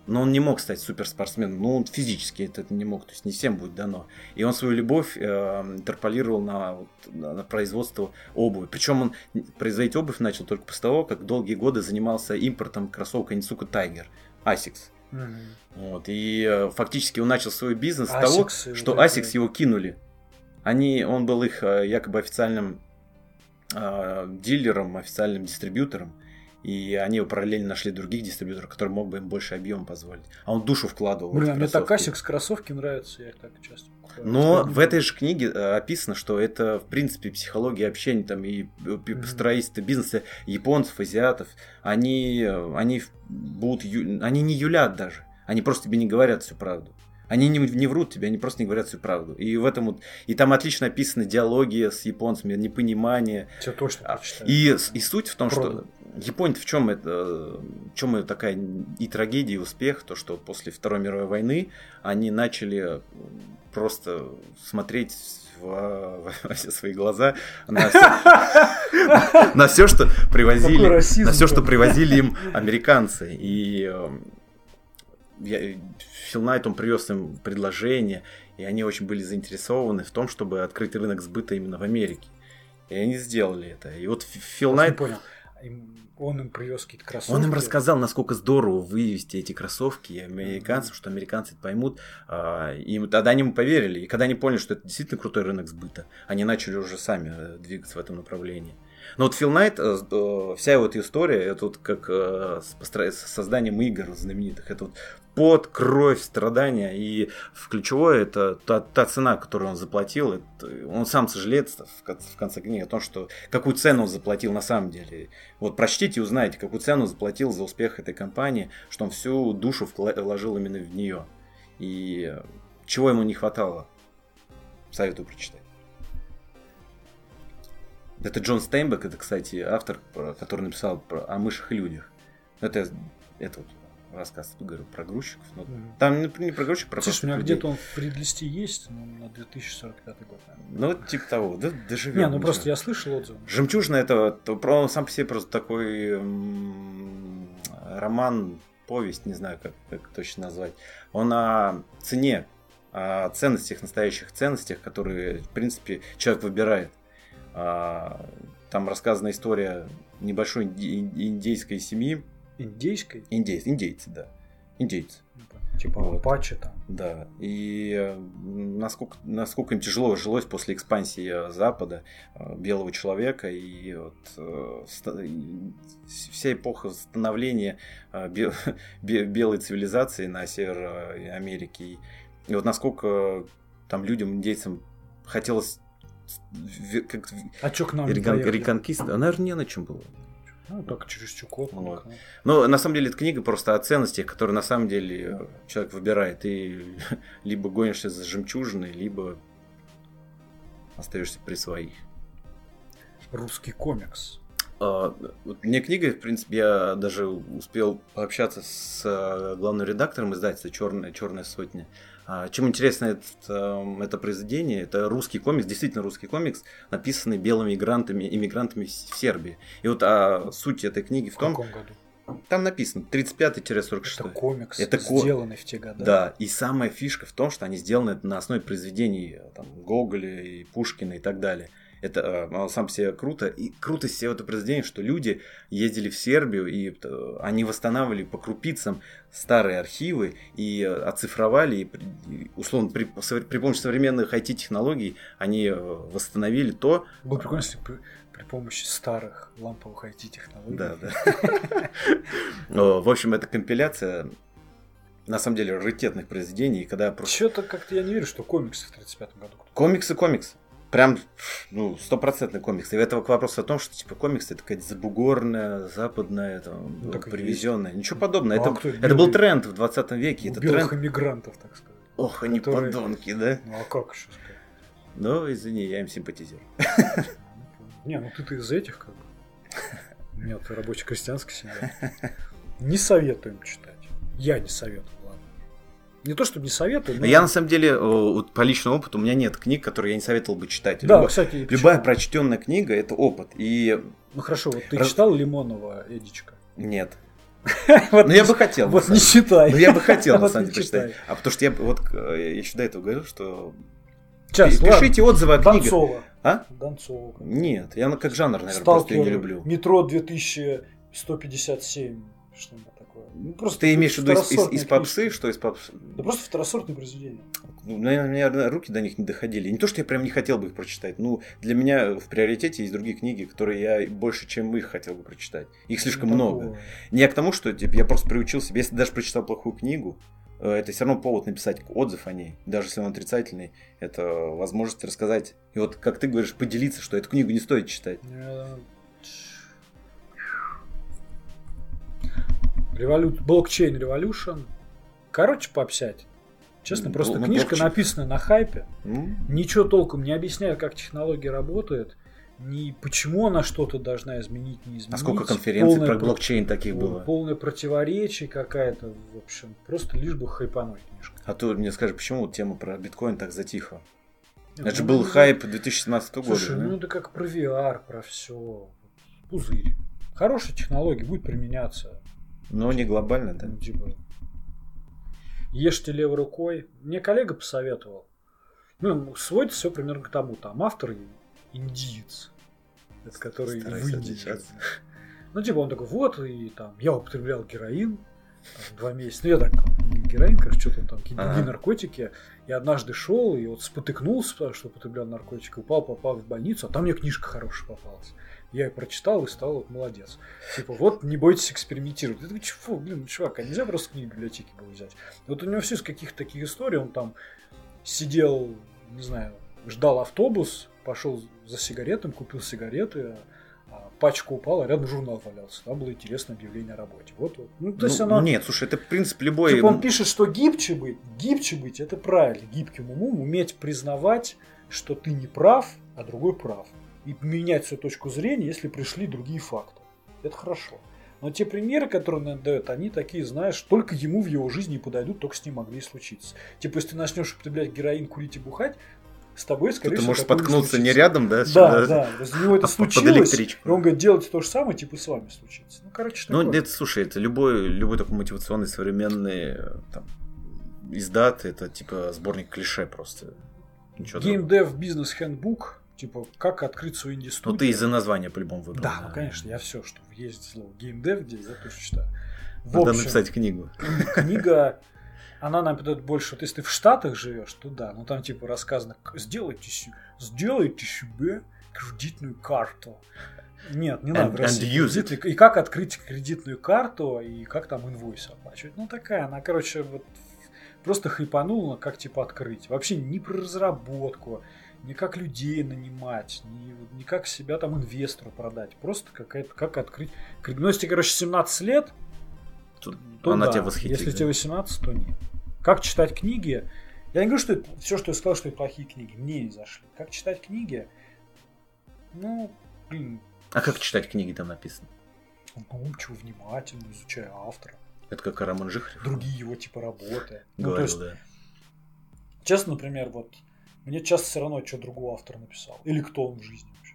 но он не мог стать суперспортсменом, ну он физически это не мог, то есть не всем будет дано. И он свою любовь э, интерполировал на, вот, на, производство обуви. Причем он производить обувь начал только после того, как долгие годы занимался импортом кроссовка Нисука Тайгер, Asics. Mm-hmm. Вот, и э, фактически он начал свой бизнес Asics, с того, что да, Asics его кинули. Они, он был их э, якобы официальным э, дилером, официальным дистрибьютором и они параллельно нашли других дистрибьюторов, которые мог бы им больше объем позволить. А он душу вкладывал. Блин, а мне так Asics кроссовки нравятся, я их так часто. Но в этой же книге э, описано, что это, в принципе, психология общения там и строительство бизнеса японцев, азиатов. Они, они будут, они не юлят даже. Они просто тебе не говорят всю правду. Они не, не врут тебе, они просто не говорят всю правду. И в этом вот, и там отлично описаны диалоги с японцами, непонимание. Все точно а, И, и суть в том, Продан. что Япония в чем это, в чем это такая и трагедия, и успех, то что после Второй мировой войны они начали просто смотреть во, во все свои глаза на все, на все, что привозили, на все, что привозили им американцы. И эм, я, Фил Найт, он привез им предложение, и они очень были заинтересованы в том, чтобы открыть рынок сбыта именно в Америке. И они сделали это. И вот Фил Найт... понял. Он им привез какие-то кроссовки. Он им рассказал, насколько здорово вывести эти кроссовки американцам, mm-hmm. что американцы это поймут. А, и тогда они ему поверили. И когда они поняли, что это действительно крутой рынок сбыта, они начали уже сами э, двигаться в этом направлении. Но вот Фил Найт, э, э, вся эта история, это вот как с созданием игр знаменитых. Это вот пот, кровь, страдания. И в ключевое это та, та цена, которую он заплатил. Это, он сам сожалеет в конце книги о том, что какую цену он заплатил на самом деле. Вот прочтите и узнаете, какую цену он заплатил за успех этой компании, что он всю душу вложил именно в нее. И чего ему не хватало. Советую прочитать. Это Джон Стейнбек, это, кстати, автор, который написал про, о мышах и людях. Это, это вот рассказ, говорю, про грузчиков. Но mm-hmm. Там не, не про грузчиков, про Слушай, у меня где-то он в предлисте есть, но на 2045 год. Наверное. Ну, типа того, да, доживем. Не, ну просто я слышал отзывы. Жемчужина это про, сам по себе просто такой м- роман, повесть, не знаю, как, как точно назвать. Он о цене, о ценностях, настоящих ценностях, которые, в принципе, человек выбирает. А, там рассказана история небольшой индейской семьи, Индейской? Индейц, индейцы, да. Индейцы. Типа вот. Апачи там. Да. И э, насколько, насколько им тяжело жилось после экспансии Запада, э, белого человека, и вот э, вся эпоха становления белой цивилизации на север Америки. И вот насколько там людям, индейцам хотелось как, а что к нам реконкист, а, наверное, не на чем было. Ну, только через Чукотку. Вот. Ну, на самом деле, эта книга просто о ценностях, которые на самом деле человек выбирает. И либо гонишься за жемчужиной, либо остаешься при своих. Русский комикс. А, мне книга, в принципе, я даже успел пообщаться с э, главным редактором издательства Черная, Черная сотня. А, чем интересно это, эм, это произведение, это русский комикс, действительно русский комикс, написанный белыми иммигрантами, иммигрантами в Сербии. И вот а, суть этой книги в том... В каком году? Там написано 35-46. Это комикс, Это ко- сделанный в те годы. Да, и самая фишка в том, что они сделаны на основе произведений там, Гоголя и Пушкина и так далее. Это э, сам по себе круто. И крутость всего этого произведения, что люди ездили в Сербию, и э, они восстанавливали по крупицам старые архивы и э, оцифровали, и, условно, при, при помощи современных IT-технологий они э, восстановили то, Было бы прикольно, если при, при помощи старых ламповых IT-технологий. Да, да. О, В общем, это компиляция, на самом деле, раритетных произведений, когда просто... Что-то как-то я не верю, что комиксы в 35-м году. Комиксы, комикс. Прям, ну, стопроцентный комикс. И это к вопросу о том, что, типа, комикс это какая-то забугорная, западная, там, Ну, привезенная. Ничего подобного. А это, кто это был тренд в 20 веке. Это тренд... иммигрантов, так сказать. Ох, они которые- подонки, да? Ну а как еще сказать? Ну, извини, я им симпатизирую. Не, ну ты-то из этих как бы. У меня то рабоче-крестьянская семья. Не советуем читать. Я не советую. Не то, чтобы не советую, но... Я, на самом деле, о, вот по личному опыту, у меня нет книг, которые я не советовал бы читать. Да, Любо- кстати, Любая почему? прочтенная книга – это опыт. И Ну хорошо, вот ты Раз- читал Лимонова Эдичка? нет. Вот Ну, я не- бы хотел. Вот не считай. Ну, я бы хотел, на самом деле, читай. прочитать. А потому что я вот э, я еще до этого говорил, что Сейчас, Пи- Пишите отзывы о книгах. Донцова. А? Донцова. Нет, я ну, как жанр, наверное, просто Сталкер, ее не люблю. Метро 2157. Что-нибудь. Ну, просто Ты имеешь в виду из, из- из попсы, что из попсы? Да просто второсортные произведения. Ну, наверное, у меня руки до них не доходили. Не то, что я прям не хотел бы их прочитать. Ну, для меня в приоритете есть другие книги, которые я больше, чем их хотел бы прочитать. Их слишком Ну, много. такое. Не к тому, что типа, я просто приучил себя, если даже прочитал плохую книгу, э, это все равно повод написать отзыв о ней, даже если он отрицательный, это возможность рассказать. И вот, как ты говоришь, поделиться, что эту книгу не стоит читать. Э, Револю... Блокчейн Revolution. Короче, попсять. Честно, Ну, просто ну, книжка блокчейн. написана на хайпе. Ну, Ничего толком не объясняет, как технология работает. Ни почему она что-то должна изменить, не изменить. а сколько конференций Полное про блокчейн таких было? Полное противоречие какая-то, в общем. Просто лишь бы хайпануть книжка. А то мне скажи, почему вот тема про биткоин так затихла? Это же ну, был ну, хайп 2017 года. Слушай, да? ну это как про VR, про все. Пузырь. Хорошая технология, будет применяться. Но не глобально, да? Ну, типа, ешьте левой рукой. Мне коллега посоветовал. Ну, сводится все примерно к тому. Там автор индиец. Это который Старайся в Индии. отличаться. Ну, типа, он такой, вот, и там, я употреблял героин там, два месяца. Ну, я так, героин, короче, что-то он там, какие-то Ага. наркотики. Я однажды шел и вот спотыкнулся, потому что употреблял наркотики, упал, попал в больницу, а там мне книжка хорошая попалась. Я ее прочитал и стал вот молодец. Типа, вот не бойтесь экспериментировать. Такой, чего, блин, чувак, а нельзя просто книги в библиотеке было взять? Вот у него все из каких-то таких историй, он там сидел, не знаю, ждал автобус, пошел за сигаретами, купил сигареты, а пачка упала, рядом журнал валялся. Там было интересное объявление о работе. Вот, вот. Ну, то есть Ну, оно... Нет, слушай, это в принципе любой... Типа он пишет, что гибче быть, гибче быть, это правильно. Гибким умом уметь признавать, что ты не прав, а другой прав. И менять свою точку зрения, если пришли другие факты. Это хорошо. Но те примеры, которые он дает, они такие, знаешь, только ему в его жизни подойдут, только с ним могли случиться. Типа, если ты начнешь употреблять героин, курить и бухать, с тобой, То скорее ты всего, можешь такое не споткнуться не случится. рядом, да? Да, да, возле него это случилось. И он говорит, делайте то же самое, типа с вами случится. Ну, короче, Ну, такое. это, слушай, это любой, любой такой мотивационный современный э, там, издат, это типа сборник клише просто. Ничего Game другого. Dev Business Handbook, типа, как открыть свою инди-студию. Ну, ты из-за названия по-любому выбрал. Да, ну, конечно, я все, что есть слово Dev, где я тоже читаю. В Надо общем, написать книгу. книга, она нам дает больше, вот если ты в Штатах живешь, то да, ну там типа рассказано, «К- сделайте, сделайте себе кредитную карту. Нет, не надо And- России and use it. И как открыть кредитную карту, и как там инвойс оплачивать. Ну такая, она, короче, вот просто хайпанула, как типа открыть. Вообще ни про разработку, ни как людей нанимать, ни, ни как себя там инвестору продать. Просто какая-то, как открыть. Ну, если тебе, короче, 17 лет, Тут то она да. тебя восхитит. Если да. тебе 18, то нет. Как читать книги? Я не говорю, что это, все, что я сказал, что это плохие книги. Мне не зашли. Как читать книги? Ну, блин, А как читать книги там написано? вдумчиво, внимательно, изучая автора. Это как Роман Жихарев Другие его типа работы. Ну, то говорил, есть, да. честно, например, вот мне часто все равно, что другого автора написал. Или кто он в жизни вообще.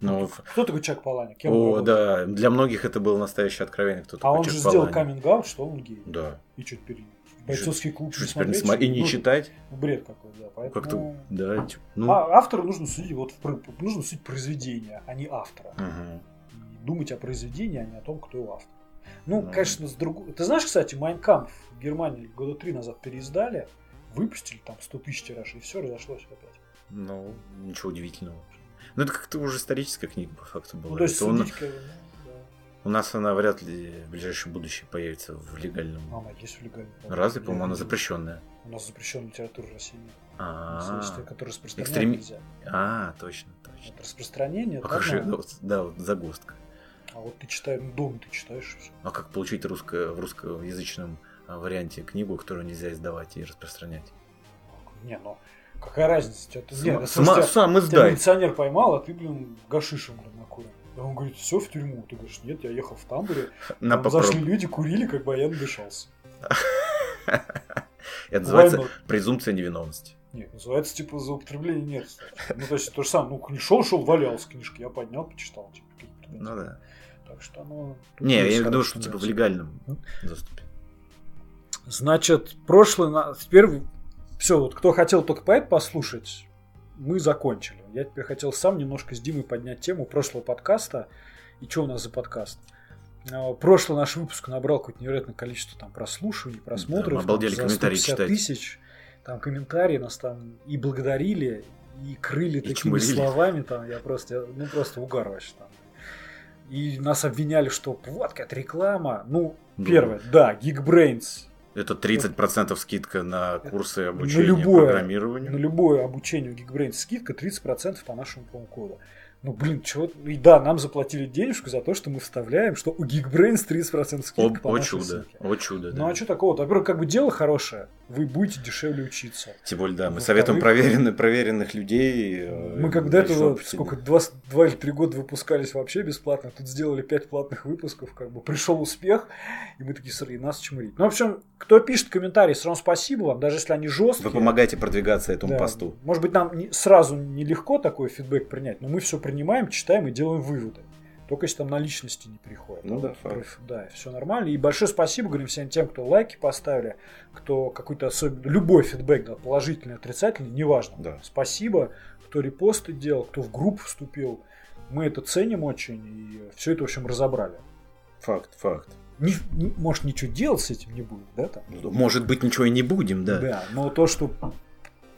Ну, Кто такой Чак Паланик? Кем о, да, для многих это было настоящее откровение. Кто А такой он Чак же сделал каминг что он гей. Да. И что теперь? Бойцовский клуб Что не смотреть, смо- И не Ну, читать? Бред какой, да. Поэтому... Как-то, да, типа, ну, А автору нужно судить, вот нужно судить произведение, а не автора. И думать о произведении, а не о том, кто его автор. Ну, Ну. конечно, с другой... Ты знаешь, кстати, Майнкамп в Германии года три назад переиздали, выпустили там 100 тысяч тираж, и все, разошлось опять. ну, ничего удивительного. Ну, это как-то уже историческая книга, по факту была. Ну, то есть Это он- судить, как бы, ну, У нас она вряд ли в ближайшее будущее появится в легальном. да. Она есть в легальном. Разве, по-моему, она запрещенная. У нас запрещенная литература в России. А, которое распространять Экстреми- нельзя. а, точно, точно. Вот распространение, А как же, а, да, вот- загвоздка. а вот ты читаешь, ну, дома ты читаешь. А как получить русско- в русскоязычном а, варианте книгу, которую нельзя издавать и распространять? Не, ну, какая разница? Тебя, ты- Сама- не, сама- тебя- сам тебя издай. милиционер поймал, а ты, блин, гашишем, блин, накурен. И он говорит, все, в тюрьму. Ты говоришь, нет, я ехал в тамбуре, На там зашли попроб- люди, курили, как бы, а я надышался. Это называется Ладно. презумпция невиновности. Нет, называется, типа, за употребление нет. Ну, то есть, то же самое, ну, не шел, шел, валялся книжки, я поднял, почитал, типа. Ну да. Так что, ну... тут Не, я есть имею в виду, хорошо, что типа в легальном доступе. Значит, прошлый... Теперь все, вот кто хотел только поэт послушать, мы закончили. Я теперь хотел сам немножко с Димой поднять тему прошлого подкаста. И что у нас за подкаст? А, Прошлый наш выпуск набрал какое-то невероятное количество там прослушиваний, просмотров. там, обалдели за комментарии 150 читать. тысяч. Там комментарии нас там и благодарили, и крыли И такими чмырили. словами. Там я просто, ну просто угар вообще там. И нас обвиняли, что вот какая-то реклама. Ну, Ну. первое, да, Geekbrains Это 30% скидка на курсы обучения на любое, программированию. на любое обучение у Geekbrains скидка 30% по нашему промокоду. Ну, блин, чего... И да, нам заплатили денежку за то, что мы вставляем, что у Geekbrains 30% скидка О, по о нашей чудо, ссылке. о чудо, да. Ну, а что такого? Во-первых, как бы дело хорошее, вы будете дешевле учиться. Тем более, да, мы советуем проверенных, проверенных людей. э, Мы как до этого, сколько, два, два или три года выпускались вообще бесплатно, тут сделали пять платных выпусков, как бы пришел успех, и мы такие, смотри, нас чмырить. Ну, в общем, кто пишет комментарии, все равно спасибо вам, даже если они жесткие. Вы помогаете продвигаться этому Да. посту. Может быть, нам не- сразу нелегко такой фидбэк принять, но мы все принимаем, читаем и делаем выводы. Только если там на личности не приходит. Ну да, факт. Да, все нормально. И большое спасибо, говорим всем тем, кто лайки поставили, кто какой-то особенный, любой фидбэк, да, положительный, отрицательный, неважно. Да. Спасибо, кто репосты делал, кто в группу вступил. Мы это ценим очень, и все это, в общем, разобрали. Факт, факт. Не- не- может, ничего делать с этим не будет, да, там? Может быть, ничего и не будем, да. Да, но то, что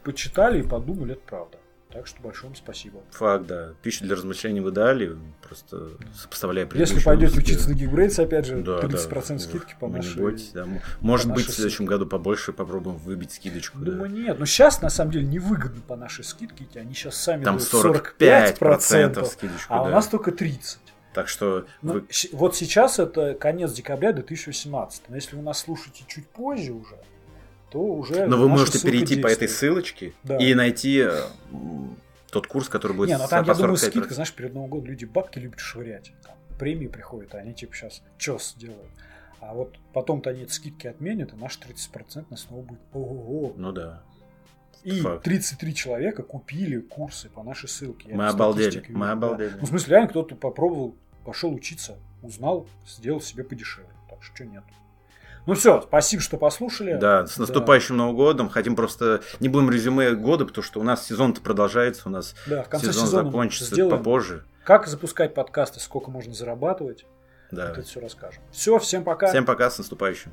почитали и подумали, это правда. Так что большое вам спасибо. Факт, да. Пищу для размышлений вы дали, просто сопоставляя Если пойдете выпуски. учиться на Geekbrains, опять же, Да, 30% да. скидки по нашей... бойтесь, да. Может по быть, нашей в следующем году побольше попробуем выбить скидочку. да. Думаю, нет. Но сейчас, на самом деле, невыгодно по нашей скидке. Они сейчас сами Там дают 45% 45%, скидочку, а у да. нас только 30%. Так что Ну, вы... Вот сейчас это конец декабря 2018. Но если вы нас слушаете чуть позже уже, то уже Но вы можете перейти по этой действует. ссылочке Да. и найти э, тот курс, который будет Не, ну там, я думаю, 45%. скидка, знаешь, перед Новым годом люди бабки любят швырять. Там премии приходят, а они типа сейчас чес делают. А вот потом-то они эти скидки отменят, и наш 30% на снова будет ого Ну да. И Факт. 33 человека купили курсы по нашей ссылке. Я Мы обалдели, мы да. обалдели. Ну, в смысле, реально кто-то попробовал, пошел учиться, узнал, сделал себе подешевле. Так что нет. Ну все, спасибо, что послушали. Да, с наступающим Новым годом. Хотим просто... Не будем резюме года, потому что у нас сезон-то продолжается, у нас Да, в конце сезон закончится сделаем, попозже. как запускать подкасты, сколько можно зарабатывать. Да. Вот это все расскажем. Все, всем пока. Всем пока, с наступающим.